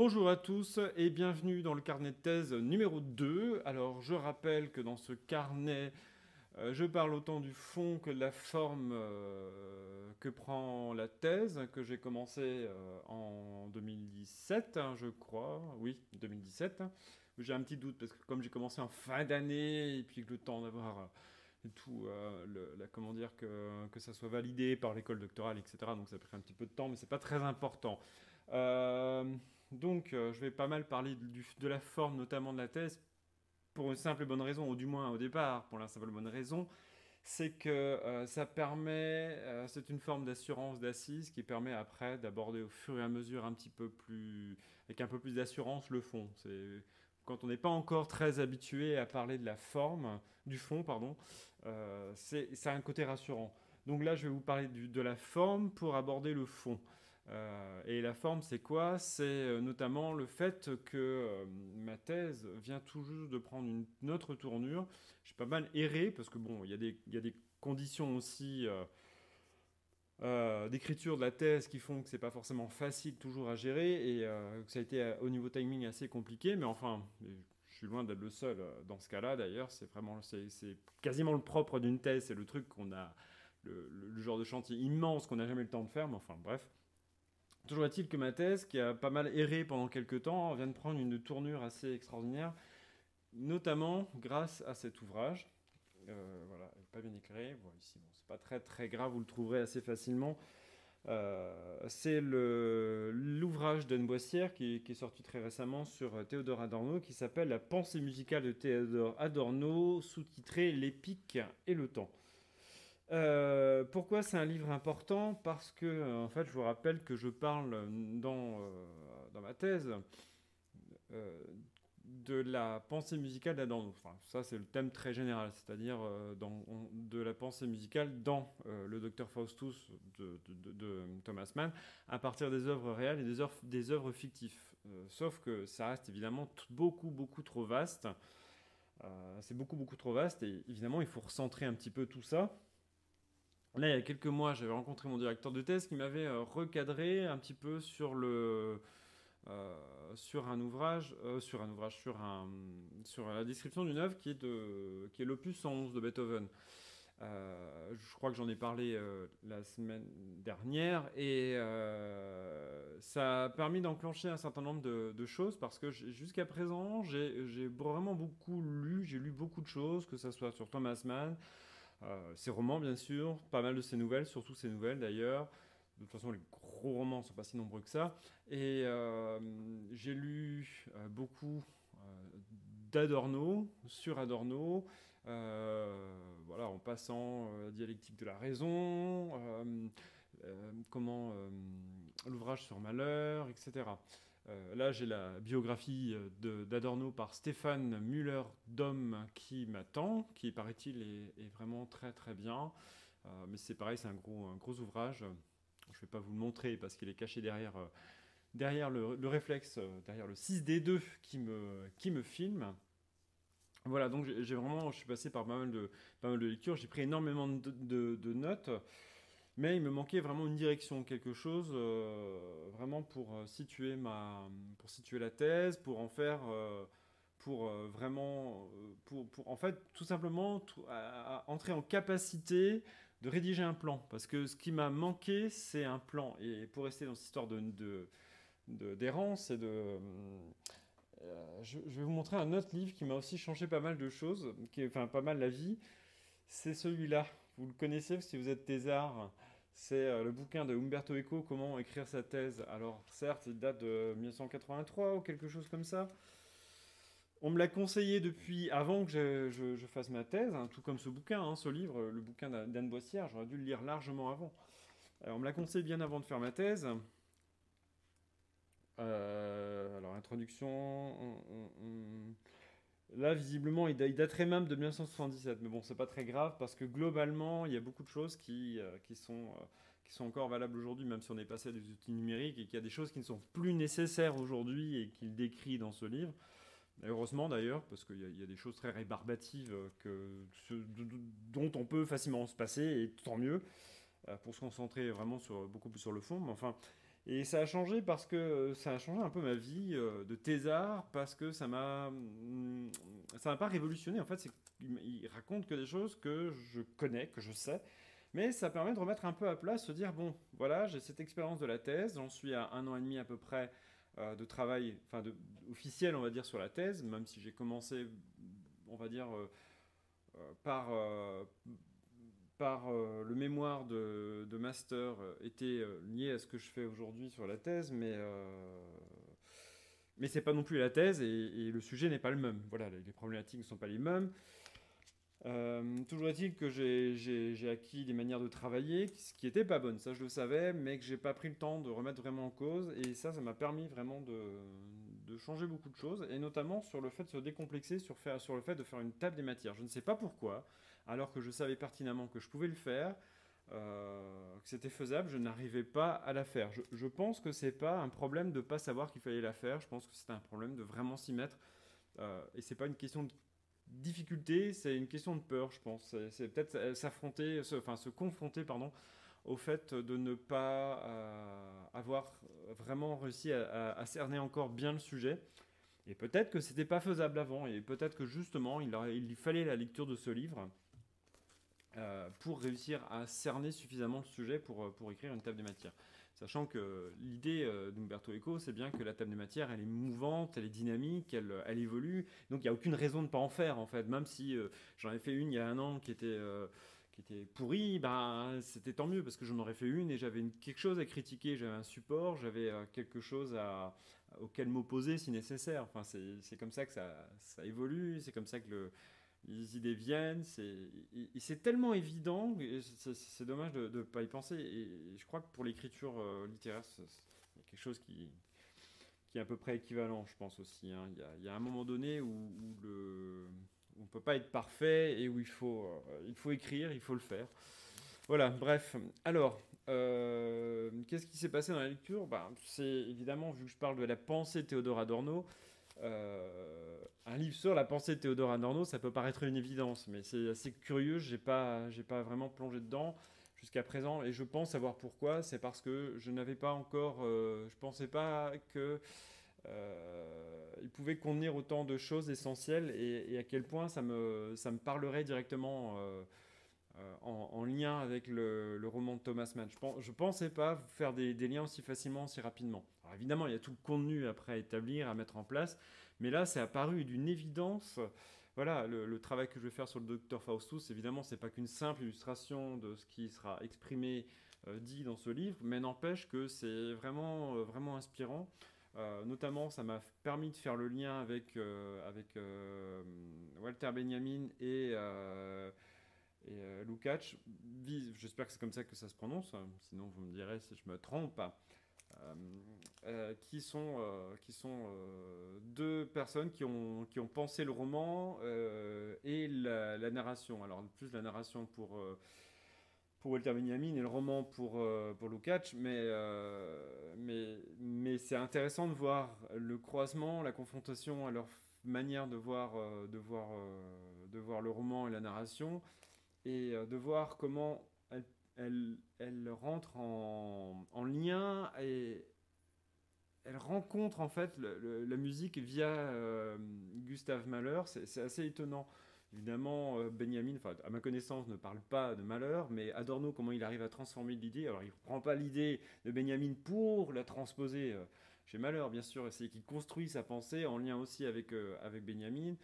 Bonjour à tous et bienvenue dans le carnet de thèse numéro 2. Alors je rappelle que dans ce carnet, euh, je parle autant du fond que de la forme euh, que prend la thèse que j'ai commencé euh, en 2017, hein, je crois. Oui, 2017. J'ai un petit doute parce que comme j'ai commencé en fin d'année et puis que le temps d'avoir tout, la, comment dire, que, ça soit validé par l'école doctorale, etc. Donc ça a un petit peu de temps, mais c'est pas très important. Donc je vais pas mal parler de la forme, notamment de la thèse, pour une simple et bonne raison, ou du moins au départ, pour la simple et bonne raison, c'est que euh, ça permet, euh, c'est une forme d'assurance d'assise qui permet après d'aborder au fur et à mesure un petit peu plus, avec un peu plus d'assurance le fond. C'est quand on n'est pas encore très habitué à parler de la forme, du fond, pardon, euh, c'est, ça a un côté rassurant. Donc là, je vais vous parler de la forme pour aborder le fond. Euh, et la forme, c'est quoi? C'est euh, notamment le fait que euh, ma thèse vient tout juste de prendre une, autre tournure. J'ai pas mal erré parce que bon, il y, a des conditions aussi d'écriture de la thèse qui font que c'est pas forcément facile toujours à gérer et que ça a été au niveau timing assez compliqué. Mais enfin, je suis loin d'être le seul dans ce cas-là. D'ailleurs, c'est vraiment, c'est quasiment le propre d'une thèse. C'est le truc qu'on a, le, le, genre de chantier immense qu'on n'a jamais le temps de faire. Mais enfin, bref. Toujours est-il que ma thèse, qui a pas mal erré pendant quelques temps, vient de prendre une tournure assez extraordinaire, notamment grâce à cet ouvrage. Euh, voilà, pas bien éclairé. C'est pas très très grave, vous le trouverez assez facilement. Euh, c'est l'ouvrage d'Anne Boissière qui, qui, est sorti très récemment sur Théodore Adorno qui s'appelle La pensée musicale de Théodore Adorno, sous-titré L'épique et le temps. Euh, pourquoi c'est un livre important? Parce que, euh, en fait, je vous rappelle que je parle dans, euh, dans ma thèse de la pensée musicale d'Adorno. Enfin, ça, c'est le thème très général, c'est-à-dire de la pensée musicale dans le Docteur Faustus de, de, Thomas Mann, à partir des œuvres réelles et des œuvres, des œuvres fictives. sauf que ça reste évidemment beaucoup, beaucoup trop vaste. c'est beaucoup, beaucoup trop vaste, et évidemment, il faut recentrer un petit peu tout ça. Là, il y a quelques mois, j'avais rencontré mon directeur de thèse qui m'avait euh, recadré un petit peu sur le euh, sur un ouvrage, euh, sur un ouvrage, sur la description d'une œuvre qui est de qui est l'opus 111 de Beethoven. je crois que j'en ai parlé la semaine dernière et ça a permis d'enclencher un certain nombre de, de choses parce que jusqu'à présent j'ai vraiment beaucoup lu, j'ai lu beaucoup de choses, que ce soit sur Thomas Mann, euh, ses romans, bien sûr, pas mal de ses nouvelles, surtout ses nouvelles d'ailleurs. De toute façon, les gros romans ne sont pas si nombreux que ça. Et euh, j'ai lu euh, beaucoup d'Adorno, sur Adorno, voilà, en passant la dialectique de la raison, comment l'ouvrage sur Malheur, etc. Euh, là, j'ai la biographie euh, d'Adorno par Stéphane Müller-Dom qui m'attend, qui, paraît-il, est, vraiment très très bien. Euh, mais c'est pareil, c'est un gros, un gros ouvrage. Je ne vais pas vous le montrer parce qu'il est caché derrière, derrière le, réflexe, derrière le 6D2 qui me, qui me filme. Voilà, donc j'ai vraiment, je suis passé par pas mal de, pas mal de lectures, j'ai pris énormément de, de notes. Mais il me manquait vraiment une direction, quelque chose euh, vraiment pour euh, situer ma, pour situer la thèse, pour en faire, euh, pour vraiment, pour, en fait tout simplement entrer en capacité de rédiger un plan. Parce que ce qui m'a manqué, c'est un plan. Et pour rester dans cette histoire de, d'errance et de je, vais vous montrer un autre livre qui m'a aussi changé pas mal de choses, qui enfin pas mal la vie. C'est celui-là. Vous le connaissez si vous êtes thésard. C'est euh, le bouquin de Umberto Eco, Comment écrire sa thèse. Alors, certes, il date de 1983 ou quelque chose comme ça. On me l'a conseillé depuis avant que je, fasse ma thèse, hein, tout comme ce bouquin, hein, ce livre, le bouquin d'Anne Boissière. J'aurais dû le lire largement avant. Alors, on me l'a conseillé bien avant de faire ma thèse. Euh, alors, introduction. Là, visiblement, il, daterait même de 1977. Mais bon, c'est pas très grave parce que globalement, il y a beaucoup de choses qui, euh, euh, qui sont encore valables aujourd'hui, même si on est passé à des outils numériques et qu'il y a des choses qui ne sont plus nécessaires aujourd'hui et qu'il décrit dans ce livre. heureusement d'ailleurs, parce qu'il y, a des choses très rébarbatives que, dont on peut facilement se passer, et tant mieux, euh, pour se concentrer vraiment sur, beaucoup plus sur le fond. Mais enfin, Et ça a changé parce que ça a changé un peu ma vie de thésard parce que ça m'a mm, ça m'a pas révolutionné. En fait il raconte que des choses que je connais que je sais. Mais ça permet de remettre un peu à plat se dire bon voilà j'ai cette expérience de la thèse j'en suis à un an et demi à peu près de travail enfin de, officiel on va dire sur la thèse même si j'ai commencé on va dire par par euh, le mémoire de, master euh, était euh, lié à ce que je fais aujourd'hui sur la thèse, mais, mais c'est pas non plus la thèse et, le sujet n'est pas le même. Voilà, les, problématiques ne sont pas les mêmes. toujours est-il que j'ai acquis des manières de travailler qui n'étaient pas bonnes, ça je le savais, mais que j'ai pas pris le temps de remettre vraiment en cause, et ça, ça m'a permis vraiment de, de, changer beaucoup de choses, et notamment sur le fait de se décomplexer, sur, faire, sur le fait de faire une table des matières. Je ne sais pas pourquoi, alors que je savais pertinemment que je pouvais le faire, euh, que c'était faisable, je n'arrivais pas à la faire. Je, pense que c'est pas un problème de pas savoir qu'il fallait la faire, je pense que c'est un problème de vraiment s'y mettre. Euh, et c'est pas une question de difficulté, c'est une question de peur, je pense. C'est peut-être s'affronter, enfin se confronter, pardon, au fait de ne pas euh, avoir vraiment réussi à, cerner encore bien le sujet. Et peut-être que c'était pas faisable avant, et peut-être que justement il, il fallait la lecture de ce livre euh, pour réussir à cerner suffisamment le sujet pour, euh, pour écrire une table des matières. Sachant que l'idée euh, d'Umberto Eco, c'est bien que la table des matières, elle est mouvante, elle est dynamique, elle, elle évolue. Donc il n'y a aucune raison de ne pas en faire, en fait. Même si j'en ai fait une il y a un an qui était, qui était pourrie, ben, c'était tant mieux, parce que j'en aurais fait une et j'avais quelque chose à critiquer, j'avais un support, j'avais quelque chose auquel m'opposer si nécessaire. Enfin, c'est comme ça que ça, ça évolue, c'est comme ça que le les idées viennent, c'est tellement évident, c'est dommage de ne pas y penser. Et je crois que pour l'écriture euh, littéraire, il y a quelque chose qui, est à peu près équivalent, je pense aussi. Hein. Il, y a, un moment donné où, on ne peut pas être parfait et où il faut, euh, il faut écrire, il faut le faire. Voilà, bref. Alors, euh, qu'est-ce qui s'est passé dans la lecture? Ben, C'est évidemment, vu que je parle de la pensée de Théodore Adorno, euh, un livre sur la pensée de Théodore Adorno, ça peut paraître une évidence, mais c'est assez curieux. J'ai pas, j'ai pas vraiment plongé dedans jusqu'à présent, et je pense savoir pourquoi. C'est parce que je n'avais pas encore, euh, je pensais pas que euh, il pouvait contenir autant de choses essentielles et, à quel point ça me, ça me parlerait directement. En, lien avec le, roman de Thomas Mann. Je ne pensais pas faire des, liens aussi facilement, aussi rapidement. Alors évidemment, il y a tout le contenu après à établir, à mettre en place, mais là, c'est apparu d'une évidence. Voilà, le, travail que je vais faire sur le docteur Faustus, évidemment, c'est pas qu'une simple illustration de ce qui sera exprimé, euh, dit dans ce livre, mais n'empêche que c'est vraiment, euh, vraiment inspirant. Euh, notamment, ça m'a permis de faire le lien avec Walter Benjamin et, et Lukács. J'espère que c'est comme ça que ça se prononce, sinon vous me direz si je me trompe. Euh, euh, qui sont, euh, qui sont deux personnes qui ont, qui ont pensé le roman et la, narration. Alors, plus la narration pour pour Walter Benjamin et le roman pour, pour Lukács, mais, mais, mais c'est intéressant de voir le croisement, la confrontation à leur manière de voir, de voir, de voir le roman et la narration, et de voir comment elle, elle rentre en, en, lien et elle rencontre en fait la musique via euh, Gustave Mahler. C'est assez étonnant. Évidemment, euh, Benjamin, à ma connaissance, ne parle pas de Mahler, mais Adorno, comment il arrive à transformer l'idée Alors, il ne prend pas l'idée de Benjamin pour la transposer euh, chez Mahler, bien sûr, c'est qu'il construit sa pensée en lien aussi avec, avec Benjamin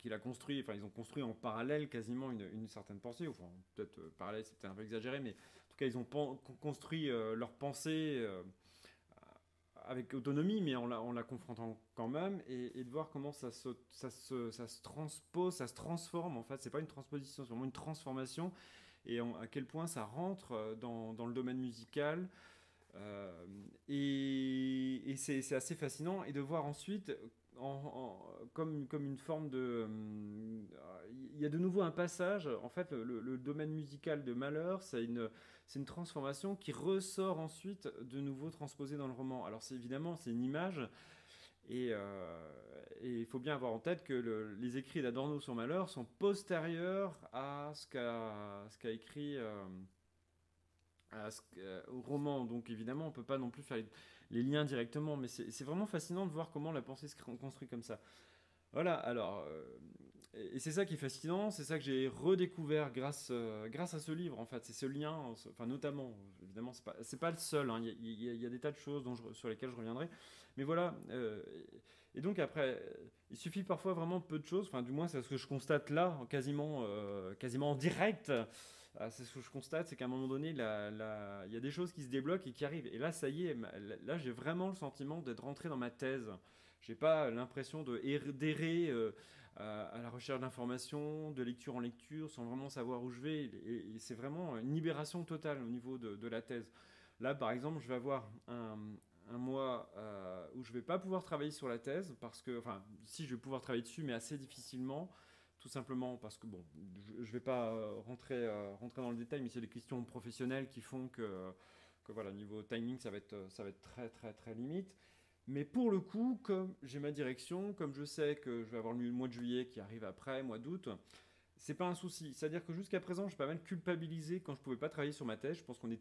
qu'il a construit, enfin ils ont construit en parallèle quasiment une, certaine pensée, enfin peut-être euh, parallèle c'était un peu exagéré, mais en tout cas ils ont construit euh, leur pensée euh, avec autonomie, mais en la, confrontant quand même, et, de voir comment ça se, transpose, ça se transforme en fait, c'est pas une transposition, c'est vraiment une transformation, et à quel point ça rentre dans, dans le domaine musical. et c'est assez fascinant, et de voir ensuite comme, une forme de... Il y a de nouveau un passage, en fait le, domaine musical de Malheur, c'est une, transformation qui ressort ensuite de nouveau transposé dans le roman. Alors évidemment, c'est une image, et euh, il faut bien avoir en tête que les écrits d'Adorno sur Malheur sont postérieurs à ce qu'a écrit... Euh, au roman. Donc évidemment, on peut pas non plus faire les, liens directement, mais c'est vraiment fascinant de voir comment la pensée se construit comme ça. Voilà, alors, et c'est ça qui est fascinant, c'est ça que j'ai redécouvert grâce, euh, grâce à ce livre, en fait. C'est ce lien, enfin, notamment, évidemment, c'est pas, pas le seul, hein. il y, a des tas de choses dont sur lesquelles je reviendrai. Mais voilà, euh, et donc après, il suffit parfois vraiment peu de choses, enfin, du moins, c'est ce que je constate là, quasiment, euh, quasiment en direct. Ah, c'est ce que je constate, c'est qu'à un moment donné, il y a des choses qui se débloquent et qui arrivent. Et là, ça y est, là, j'ai vraiment le sentiment d'être rentré dans ma thèse. J'ai pas l'impression d'errer à, la recherche d'informations, de lecture en lecture, sans vraiment savoir où je vais. Et, c'est vraiment une libération totale au niveau de, la thèse. Là, par exemple, je vais avoir un, mois euh, où je vais pas pouvoir travailler sur la thèse, parce que, enfin, si je vais pouvoir travailler dessus, mais assez difficilement, tout simplement parce que, bon, je, ne vais pas euh, rentrer, euh, rentrer dans le détail, mais c'est des questions professionnelles qui font que, que voilà, niveau timing, ça va être, ça va être très, très, très limite. Mais pour le coup, comme j'ai ma direction, comme je sais que je vais avoir le mois de juillet qui arrive après, mois d'août, c'est pas un souci. C'est-à-dire que jusqu'à présent, je suis pas mal culpabilisé quand je pouvais pas travailler sur ma thèse. Je pense qu'on est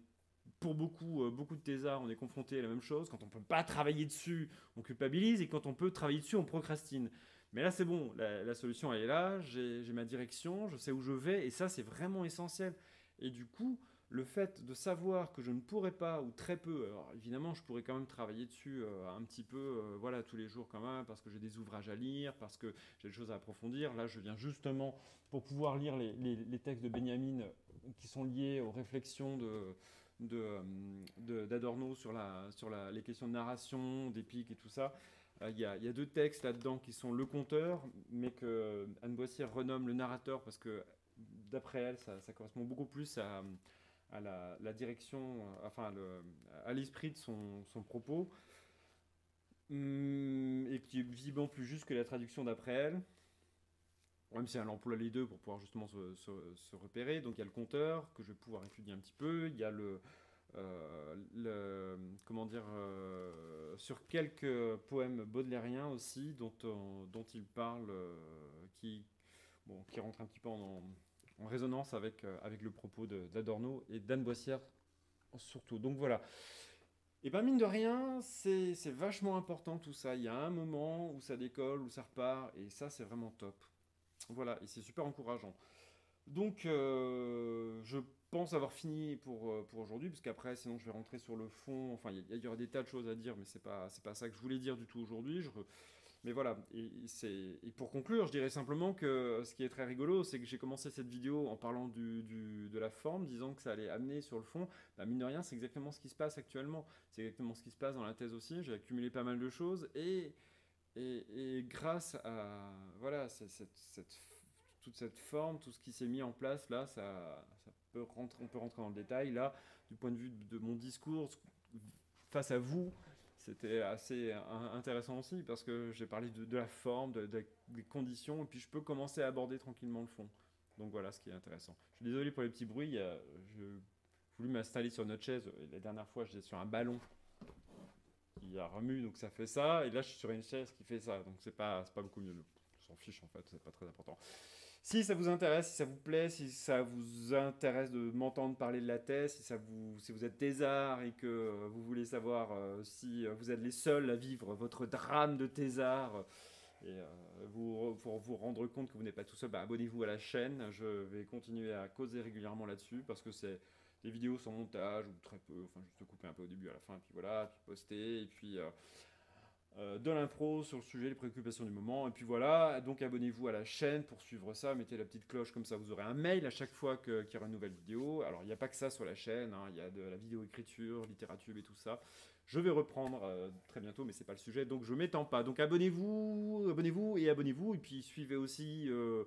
pour beaucoup, euh, beaucoup de thésards, on est confronté à la même chose. Quand on peut pas travailler dessus, on culpabilise, et quand on peut travailler dessus, on procrastine. Mais là, c'est bon, la, solution elle est là, j'ai ma direction, je sais où je vais, et ça, c'est vraiment essentiel. Et du coup, le fait de savoir que je ne pourrais pas, ou très peu, alors évidemment je pourrais quand même travailler dessus euh, un petit peu, euh, voilà, tous les jours quand même, parce que j'ai des ouvrages à lire, parce que j'ai des choses à approfondir. Là, je viens justement pour pouvoir lire les, textes de Benjamin qui sont liés aux réflexions d'Adorno sur, les questions de narration, d'épique et tout ça. Euh, il y, a, deux textes là-dedans qui sont le conteur, mais que Anne Boissière renomme le narrateur parce que d'après elle, ça, correspond beaucoup plus à, la, direction, euh, enfin à l'esprit de son, propos, hum, et qui est visiblement plus juste que la traduction d'après elle, même si elle emploie les deux pour pouvoir justement se, repérer. Donc il y a le compteur, que je vais pouvoir étudier un petit peu, il y a le... Euh, comment dire euh, sur quelques poèmes baudelairiens aussi dont, dont il parle qui bon qui rentre un petit peu en, résonance avec, euh, avec le propos d'Adorno et d'Anne Boissière surtout. Donc voilà. Et ben mine de rien, c'est vachement important tout ça. Il y a un moment où ça décolle, où ça repart, et ça c'est vraiment top. Voilà, et c'est super encourageant. Donc euh, je pense avoir fini pour, euh, pour aujourd'hui, parce qu'après sinon je vais rentrer sur le fond. Enfin, il y, y, aura des tas de choses à dire, mais c'est pas, pas ça que je voulais dire du tout aujourd'hui. Mais voilà, et, et, pour conclure, je dirais simplement que ce qui est très rigolo, c'est que j'ai commencé cette vidéo en parlant du, de la forme, disant que ça allait amener sur le fond. Bah, mine de rien, c'est exactement ce qui se passe actuellement. C'est exactement ce qui se passe dans la thèse aussi. J'ai accumulé pas mal de choses et, et, grâce à voilà, cette, toute cette forme, tout ce qui s'est mis en place, là, ça, ça on peut rentrer dans le détail. Là, du point de vue de mon discours, face à vous, c'était assez intéressant aussi parce que j'ai parlé de, la forme, des conditions, et puis je peux commencer à aborder tranquillement le fond. Donc voilà ce qui est intéressant. Je suis désolé pour les petits bruits. Je voulu m'installer sur notre chaise. La dernière fois, j'étais sur un ballon qui a remue, donc ça fait ça. Et là, je suis sur une chaise qui fait ça. Donc c'est pas, pas beaucoup mieux. On s'en fiche en fait, c'est pas très important. Si ça vous intéresse, si ça vous plaît, si ça vous intéresse de m'entendre parler de la thèse, si, ça vous, si vous êtes thésard et que vous voulez savoir euh, si vous êtes les seuls à vivre votre drame de thésard et euh, vous, pour vous rendre compte que vous n'êtes pas tout seul, bah, abonnez-vous à la chaîne. Je vais continuer à causer régulièrement là-dessus parce que c'est des vidéos sans montage ou très peu, enfin juste couper un peu au début à la fin, et puis voilà, puis poster, et puis... Euh, euh, de l'impro sur le sujet, les préoccupations du moment. Et puis voilà, donc abonnez-vous à la chaîne pour suivre ça, mettez la petite cloche comme ça, vous aurez un mail à chaque fois qu'il y aura une nouvelle vidéo. Alors il n'y a pas que ça sur la chaîne, hein. il y a de la vidéo écriture, littérature et tout ça. Je vais reprendre euh, très bientôt, mais c'est pas le sujet, donc je m'étends pas. Donc abonnez-vous, abonnez-vous et abonnez-vous, et puis suivez aussi... Euh,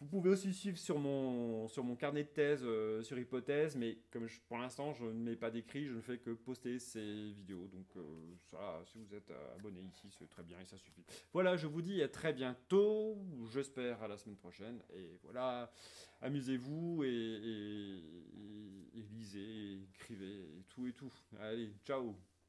vous pouvez aussi suivre sur mon, sur mon carnet de thèse euh, sur hypothèse, mais comme pour l'instant je ne mets pas d'écrit, je ne fais que poster ces vidéos. Donc euh, ça, si vous êtes abonné ici, c'est très bien et ça suffit. Voilà, je vous dis à très bientôt, j'espère à la semaine prochaine. Et voilà, amusez-vous et, et, lisez, écrivez, et tout et tout. Allez, ciao